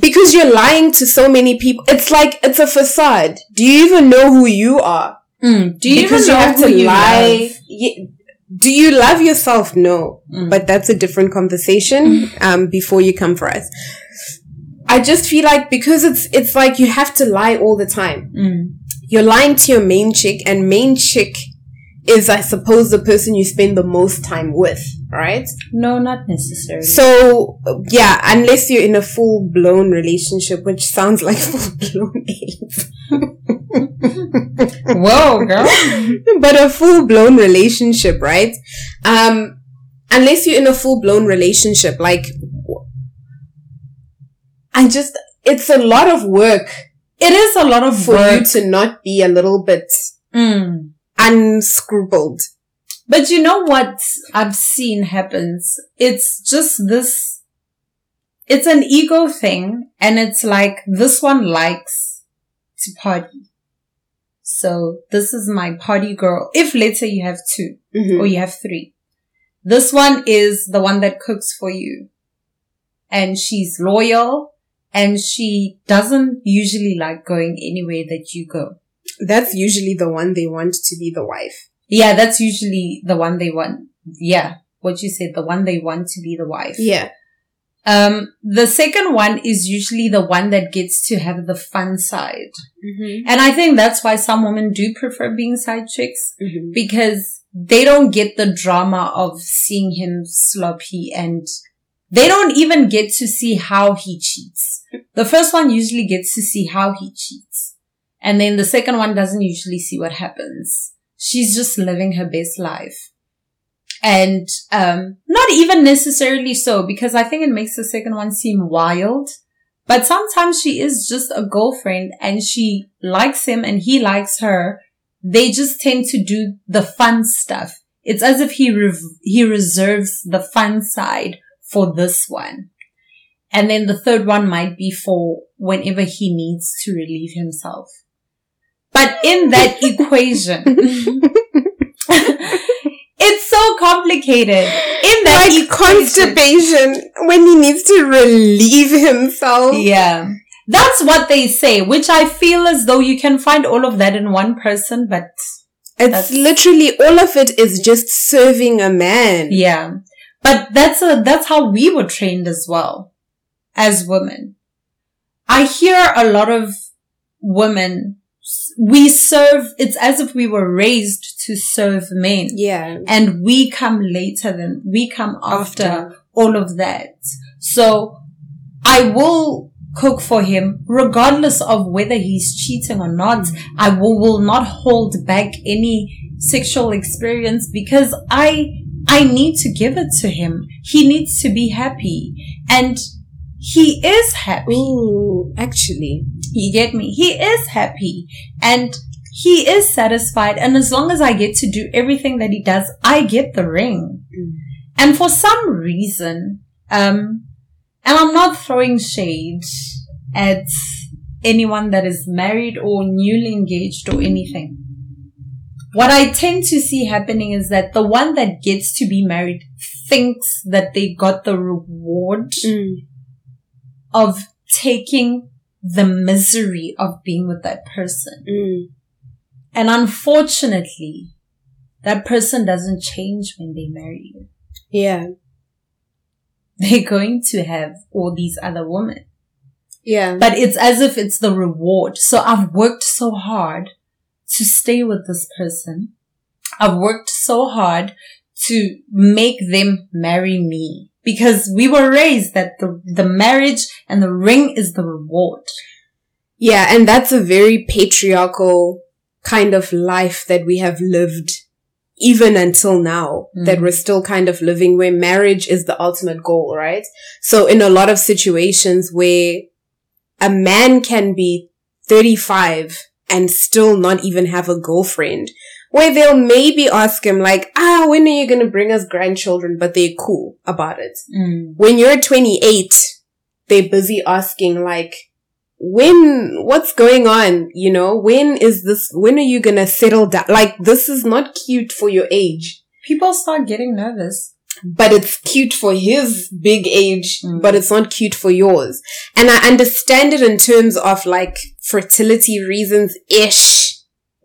Because you're lying to so many people. It's like, it's a facade. Do you even know who you are? Mm. Do you because even know you have who to you lie. Do you love yourself? No. Mm. But that's a different conversation, um, before you come for us. I just feel like because it's, it's like you have to lie all the time. Mm. You're lying to your main chick and main chick is, I suppose, the person you spend the most time with, right? No, not necessarily. So, yeah, unless you're in a full blown relationship, which sounds like [laughs] full blown AIDS. [laughs] Whoa, girl. [laughs] but a full blown relationship, right? Um, unless you're in a full blown relationship, like, I just, it's a lot of work It is a lot of for work. you to not be a little bit Mm. Unscrupled. But you know what I've seen happens? It's just this, it's an ego thing and it's like this one likes to party. So this is my party girl. If let's say you have two Mhm. or you have three, this one is the one that cooks for you and she's loyal and she doesn't usually like going anywhere that you go. That's usually the one they want to be the wife. Yeah, that's usually the one they want. Yeah, what you said, the one they want to be the wife. Yeah. Um, the second one is usually the one that gets to have the fun side. Mm-hmm. And I think that's why some women do prefer being side chicks Mm-hmm. because they don't get the drama of seeing him sloppy and they don't even get to see how he cheats. The first one usually gets to see how he cheats. And then the second one doesn't usually see what happens. She's just living her best life. And, um, not even necessarily so because I think it makes the second one seem wild. But sometimes she is just a girlfriend and she likes him and he likes her. They just tend to do the fun stuff. It's as if he he reserves the fun side for this one. And then the third one might be for whenever he needs to relieve himself. But in that [laughs] equation, [laughs] it's so complicated. In that Like equation, constipation when he needs to relieve himself. yeah. That's what they say, which I feel as though you can find all of that in one person, but It's literally all of it is just serving a man. yeah. But that's a, that's how we were trained as well as women. I hear a lot of women, we serve, it's as if we were raised to serve men. Yeah. and we come later than we come after, After. all of that. So I will cook for him regardless of whether he's cheating or not. I will, will not hold back any sexual experience because I, I need to give it to him. He needs to be happy and he is happy. Ooh, actually. You get me? He is happy and he is satisfied. And as long as I get to do everything that he does, I get the ring. Mm. And for some reason, um, and I'm not throwing shade at anyone that is married or newly engaged or anything. what I tend to see happening is that the one that gets to be married thinks that they got the reward Mm. of taking the misery of being with that person. Mm. And unfortunately, that person doesn't change when they marry you. Yeah. They're going to have all these other women. Yeah. But it's as if it's the reward. So I've worked so hard to stay with this person. I've worked so hard to make them marry me because we were raised that the, the marriage and the ring is the reward. Yeah, and that's a very patriarchal kind of life that we have lived even until now Mm. that we're still kind of living where marriage is the ultimate goal, right? So in a lot of situations where a man can be 35 and still not even have a girlfriend, where they'll maybe ask him like, ah, when are you going to bring us grandchildren? But they're cool about it when you're 28, they're busy asking like, when, what's going on? You know, when is this, when are you gonna settle down? Like, this is not cute for your age, People start getting nervous. but it's cute for his big age, Mm. but it's not cute for yours. And I understand it in terms of like fertility reasons ish,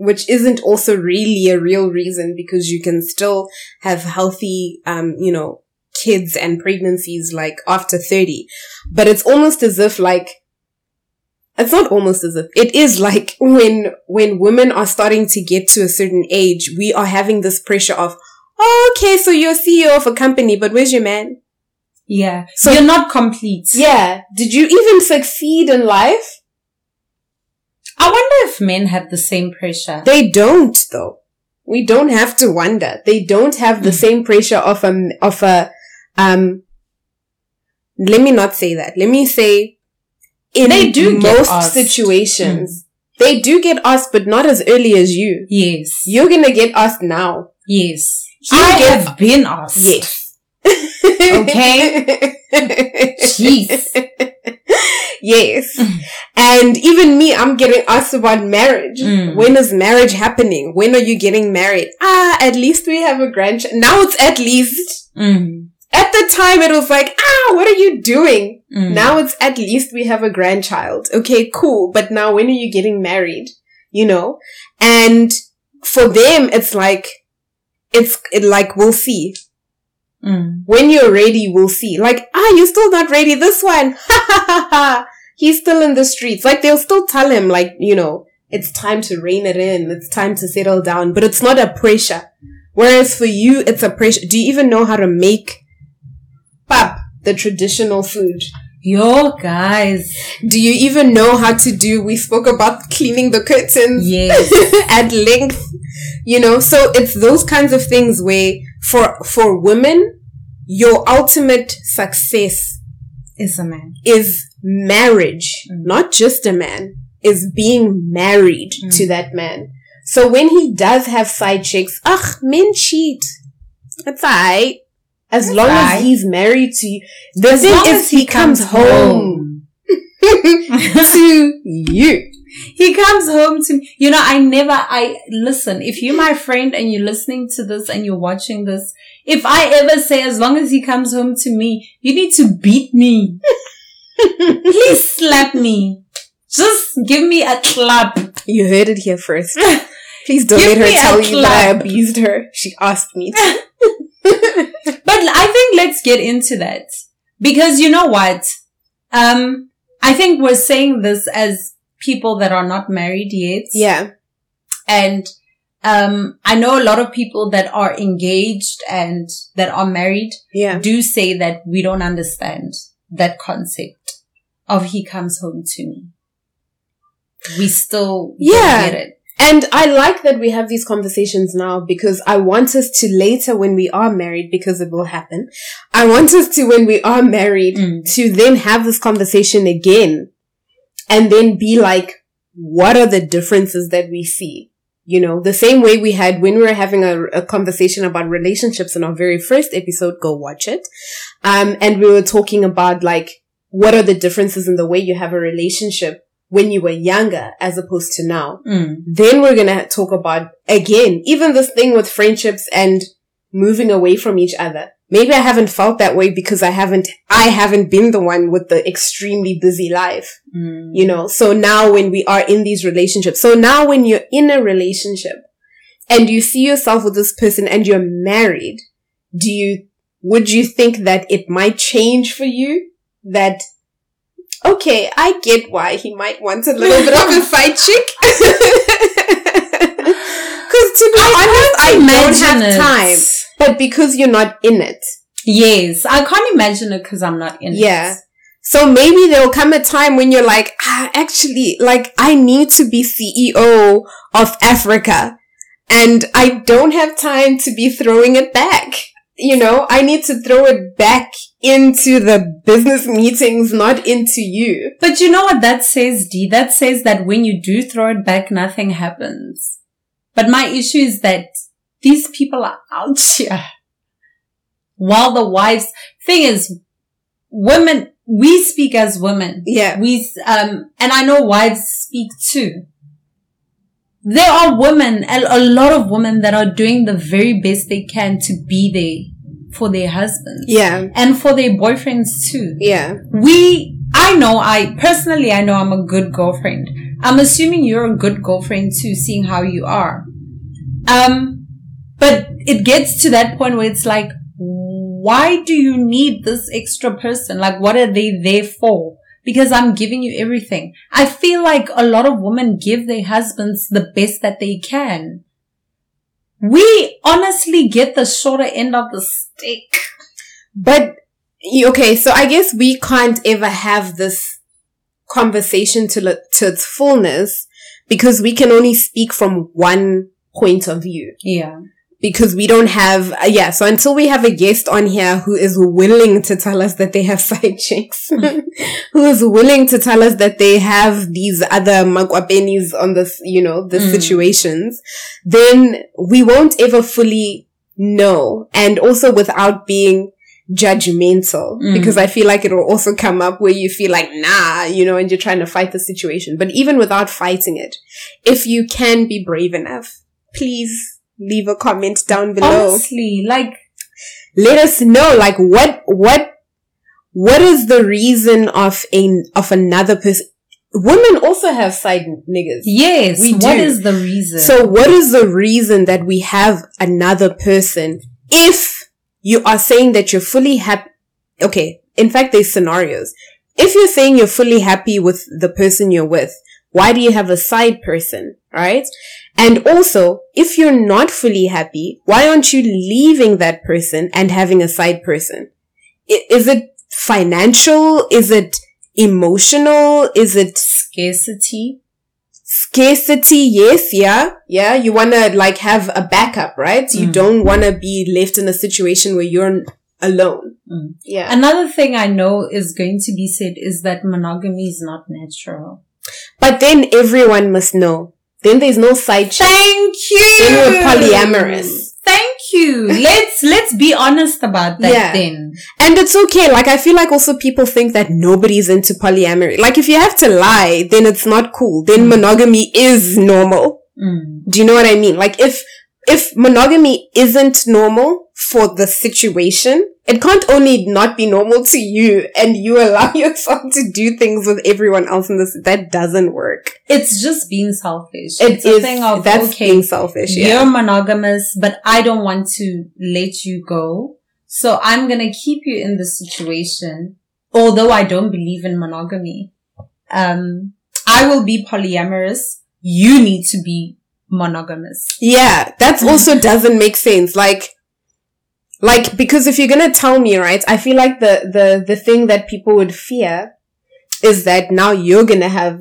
which isn't also really a real reason because you can still have healthy, um, you know, kids and pregnancies like after 30. But it's almost as if like, it's not almost as if it is like [laughs] when, when women are starting to get to a certain age, we are having this pressure of, oh, okay, so you're CEO of a company, but where's your man? Yeah. So- So you're not complete. Yeah. Did you even succeed in life? I wonder if men have the same pressure. They don't though. We don't have to wonder. They don't have the same pressure of a, of a, um, let me not say that. Let me say, in They do most situations, they do get asked, but not as early as you. Yes. You're gonna get asked now. yes. He I have been asked. Yes. Okay. [laughs] Jeez. Yes. And even me, I'm getting asked about marriage. Mm. When is marriage happening? When are you getting married? Ah, at least we have a grandchild. Now it's at least. Mm. At the time it was like, ah, what are you doing? Mm. Now it's at least we have a grandchild. Okay, cool. But now when are you getting married? You know? And for them, it's like, it's it like, we'll see. Mm. When you're ready, we'll see. Like, ah, you're still not ready. This one. [laughs] Ha ha ha ha. He's still in the streets. Like, they'll still tell him, like, you know, it's time to rein it in. It's time to settle down. But it's not a pressure. Whereas for you, it's a pressure. Do you even know how to make pap, the traditional food? Yo, guys. Do you even know how to do, we spoke about cleaning the curtains Yes. [laughs] at length, you know, so it's those kinds of things where for, for women, your ultimate success Is a man. is marriage, Mm. not just a man, is being married Mm. to that man. So when he does have side chicks, ugh, men cheat. It's alright. As It's long aight. as he's married to you. The As thing long is as he comes home [laughs] [laughs] to you. he comes home to me. You know, I never, I, listen, if you're my friend and you're listening to this and you're watching this, if I ever say, as long as he comes home to me, you need to beat me. Please slap me. Just give me a clap. You heard it here first. [laughs] Please don't Give let her tell you that I abused her. She asked me to. [laughs] But I think let's get into that. Because you know what? Um, I think we're saying this as people that are not married yet. Yeah. And um, I know a lot of people that are engaged and that are married Yeah. do say that we don't understand that concept of he comes home to me. We still Yeah. get it. And I like that we have these conversations now because I want us to later when we are married, because it will happen. I want us to when we are married Mm. to then have this conversation again and then be like, what are the differences that we see? You know, the same way we had when we were having a, a conversation about relationships in our very first episode, go watch it. Um, and we were talking about like, what are the differences in the way you have a relationship when you were younger as opposed to now. Mm. Then we're going to talk about again, even this thing with friendships and moving away from each other. Maybe I haven't felt that way because I haven't, I haven't been the one with the extremely busy life, Mm. you know? So now when we are in these relationships, so now when you're in a relationship and you see yourself with this person and you're married, do you, would you think that it might change for you? That, okay, I get why he might want a little bit of a [laughs] fight chick. [laughs] Cause to be honest, I don't have it. time. But because you're not in it. Yes, I can't imagine it because I'm not in Yeah. it. Yeah. So maybe there'll come a time when you're like, ah, actually, like, I need to be CEO of Africa and I don't have time to be throwing it back. You know, I need to throw it back into the business meetings, not into you. But you know what that says, D? That says that when you do throw it back, nothing happens. But my issue is that these people are out here. While the wives, thing is, women, we speak as women. Yeah. We, um, and I know wives speak too. There are women, a lot of women that are doing the very best they can to be there for their husbands. Yeah. And for their boyfriends too. Yeah. we i know i personally i know i'm a good girlfriend. I'm assuming you're a good girlfriend too seeing how you are. Um but it gets to that point where it's like why do you need this extra person? Like what are they there for? Because i'm giving you everything. I feel like a lot of women give their husbands the best that they can we honestly get the shorter end of the stick. But okay, so I guess we can't ever have this conversation to to its fullness because we can only speak from one point of view. Yeah because we don't have uh, yeah so until we have a guest on here who is willing to tell us that they have [laughs] side chicks [laughs] who is willing to tell us that they have these other magwapenis on this you know the Mm. situations then we won't ever fully know and also without being judgmental Mm. because I feel like it'll also come up where you feel like nah you know and you're trying to fight the situation but even without fighting it if you can be brave enough please leave a comment down below honestly like let us know like what what what is the reason of a of another person women also have side niggas Yes. We What do. is the reason? so what is the reason that we have another person if you are saying that you're fully happy okay in fact there's scenarios if you're saying you're fully happy with the person you're with why do you have a side person right? And also if you're not fully happy why aren't you leaving that person and having a side person? Is it financial? Is it emotional? Is it scarcity. scarcity? Yes yeah yeah. You want to like have a backup right? You Mm. don't want to be left in a situation where you're alone. Mm. yeah. Another thing I know is going to be said is that monogamy is not natural. but then everyone must know then there's no side chick Thank you. Then we're polyamorous. Thank you. Let's let's be honest about that Yeah. then. and it's okay like i feel like also people think that nobody's into polyamory like if you have to lie then it's not cool then Mm. monogamy is normal Mm. Do you know what I mean? Like if, if monogamy isn't normal for the situation, it can't only not be normal to you and you allow [laughs] yourself to do things with everyone else in this. That doesn't work. It's just being selfish. It it's a thing of that's okay, being selfish. you're monogamous, but I don't want to let you go. So I'm gonna keep you in this situation, although I don't believe in monogamy. Um, I will be polyamorous. You need to be monogamous. Yeah. That [laughs] also doesn't make sense. Like, like, because if you're gonna tell me, right, I feel like the, the, the thing that people would fear is that now you're gonna have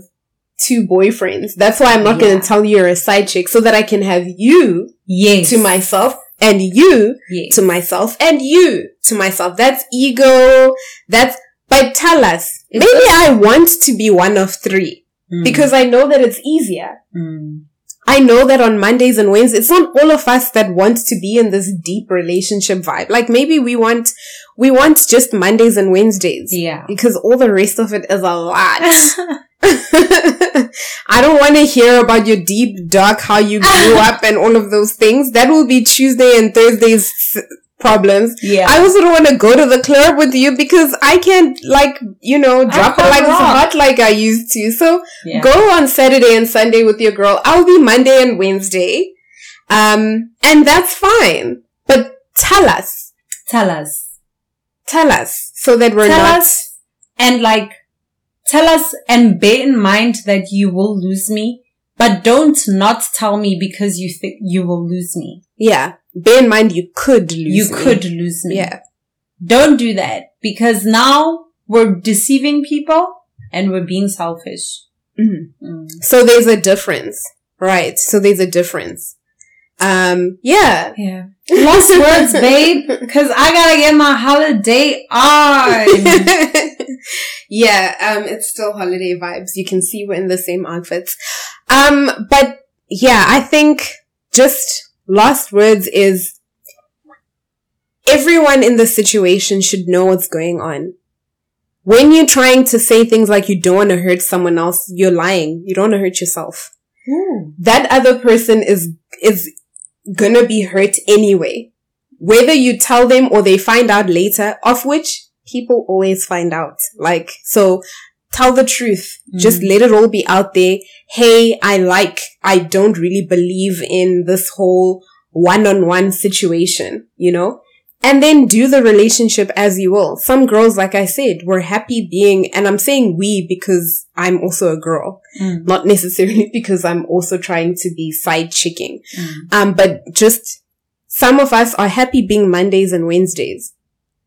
two boyfriends. That's why I'm not Yeah. gonna tell you you're a side chick so that I can have you Yes. to myself and you yes. to myself and you to myself. That's ego. That's, but tell us, It's maybe just- I want to be one of three Mm. because I know that it's easier. Mm. I know that on Mondays and Wednesdays, it's not all of us that want to be in this deep relationship vibe. Like maybe we want, we want just Mondays and Wednesdays yeah. because all the rest of it is a lot. [laughs] [laughs] I don't want to hear about your deep, dark, how you grew [laughs] up and all of those things. That will be Tuesday and Thursday's problems. Yeah. I also don't want to go to the club with you because I can't, like, you know, drop it like it's hot like I used to. So Yeah. go on Saturday and Sunday with your girl. I'll be Monday and Wednesday. Um, and that's fine. But tell us, Tell us. tell us so that we're tell not. us and like tell us and bear in mind that you will lose me but don't not tell me because you think you will lose me Yeah. Bear in mind you could lose you me. could lose me Yeah. don't do that because now we're deceiving people and we're being selfish Mhm. Mm. So there's a difference. Right. So there's a difference. Um, yeah. yeah last [laughs] words babe [laughs] because i gotta get my holiday on [laughs] yeah, um, it's still holiday vibes. You can see we're in the same outfits. Um, but yeah, I think just last words is everyone in the situation should know what's going on. When you're trying to say things like you don't want to hurt someone else, you're lying. You don't want to hurt yourself. Ooh. That other person is, is gonna be hurt anyway. Whether you tell them or they find out later, of which people always find out. Like, so tell the truth. Just Mhm. let it all be out there. Hey, I like, I don't really believe in this whole one-on-one situation, you know? And then do the relationship as you will. Some girls, like I said, were happy being, and I'm saying we because I'm also a girl Mm. not [laughs] necessarily because I'm also trying to be side chicking. Mm. Um, but just some of us are happy being Mondays and Wednesdays.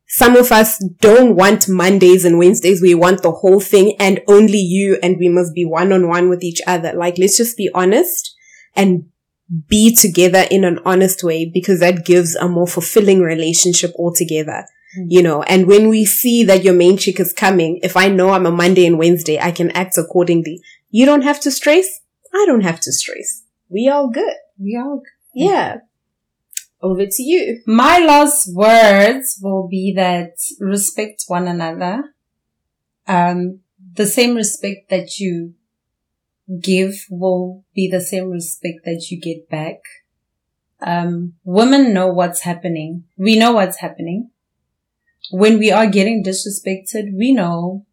Some of us don't want Mondays and Wednesdays. We want the whole thing and only you and we must be one on one with each other. Like, let's just be honest and be together in an honest way because that gives a more fulfilling relationship altogether. Mm. You know, and when we see that your main chick is coming, if I know I'm a Monday and Wednesday, I can act accordingly. You don't have to stress. I don't have to stress. We all good. we all Yeah. Over to you. My last words will be that respect one another. Um, the same respect that you give will be the same respect that you get back. Um, women know what's happening. We know what's happening. When we are getting disrespected, we know,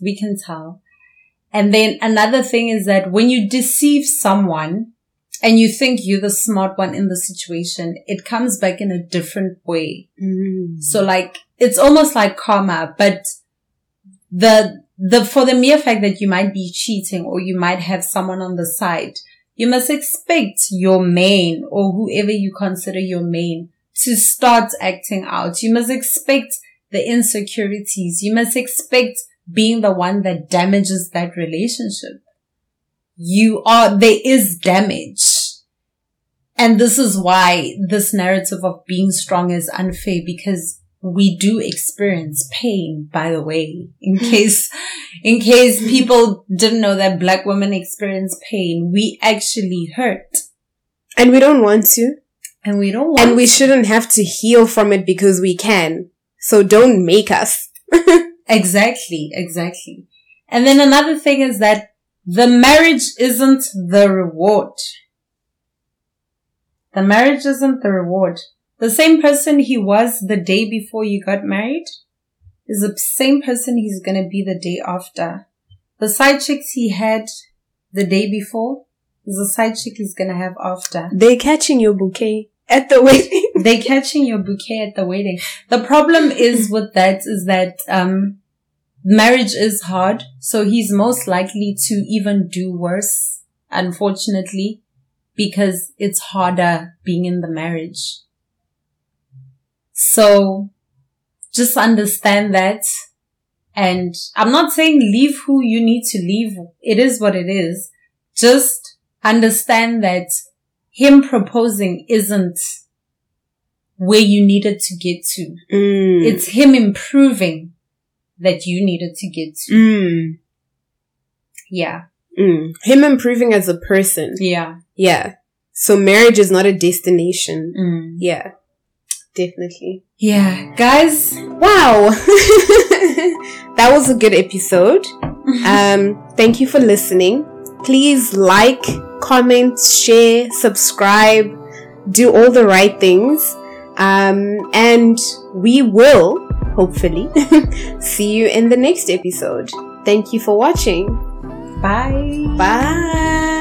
we can tell. And then another thing is that when you deceive someone, and you think you're the smart one in the situation, it comes back in a different way. So like, it's almost like karma, but the, the, for the mere fact that you might be cheating or you might have someone on the side, you must expect your main or whoever you consider your main to start acting out. You must expect the insecurities. You must expect being the one that damages that relationship you are, there is damage. And this is why this narrative of being strong is unfair because we do experience pain, by the way, in hmm. case, in case people didn't know that black women experience pain. We actually hurt And we don't want to. and we don't want And we to. shouldn't have to heal from it because we can. So don't make us. [laughs] Exactly, exactly. And then another thing is that the marriage isn't the reward. The marriage isn't the reward. The same person he was the day before you got married is the same person he's gonna be the day after. The side chicks he had the day before is the side chick he's gonna have after. They're catching your bouquet at the [laughs] wedding. They're catching your bouquet at the wedding. The problem is with that is that um marriage is hard, so he's most likely to even do worse, unfortunately, because it's harder being in the marriage. So just understand that. And I'm not saying leave who you need to leave. It is what it is. Just understand that him proposing isn't where you needed to get to. Mm. It's him improving that you needed to get to. mm. Yeah. Mm. Him improving as a person. Yeah. Yeah. So marriage is not a destination. Mm. Yeah. Definitely. Yeah. Guys. Wow. [laughs] that was a good episode. [laughs] Um, thank you for listening. Please like, comment, share, subscribe, do all the right things. Um, and we will hopefully [laughs] see you in the next episode. Thank you for watching. Bye. Bye.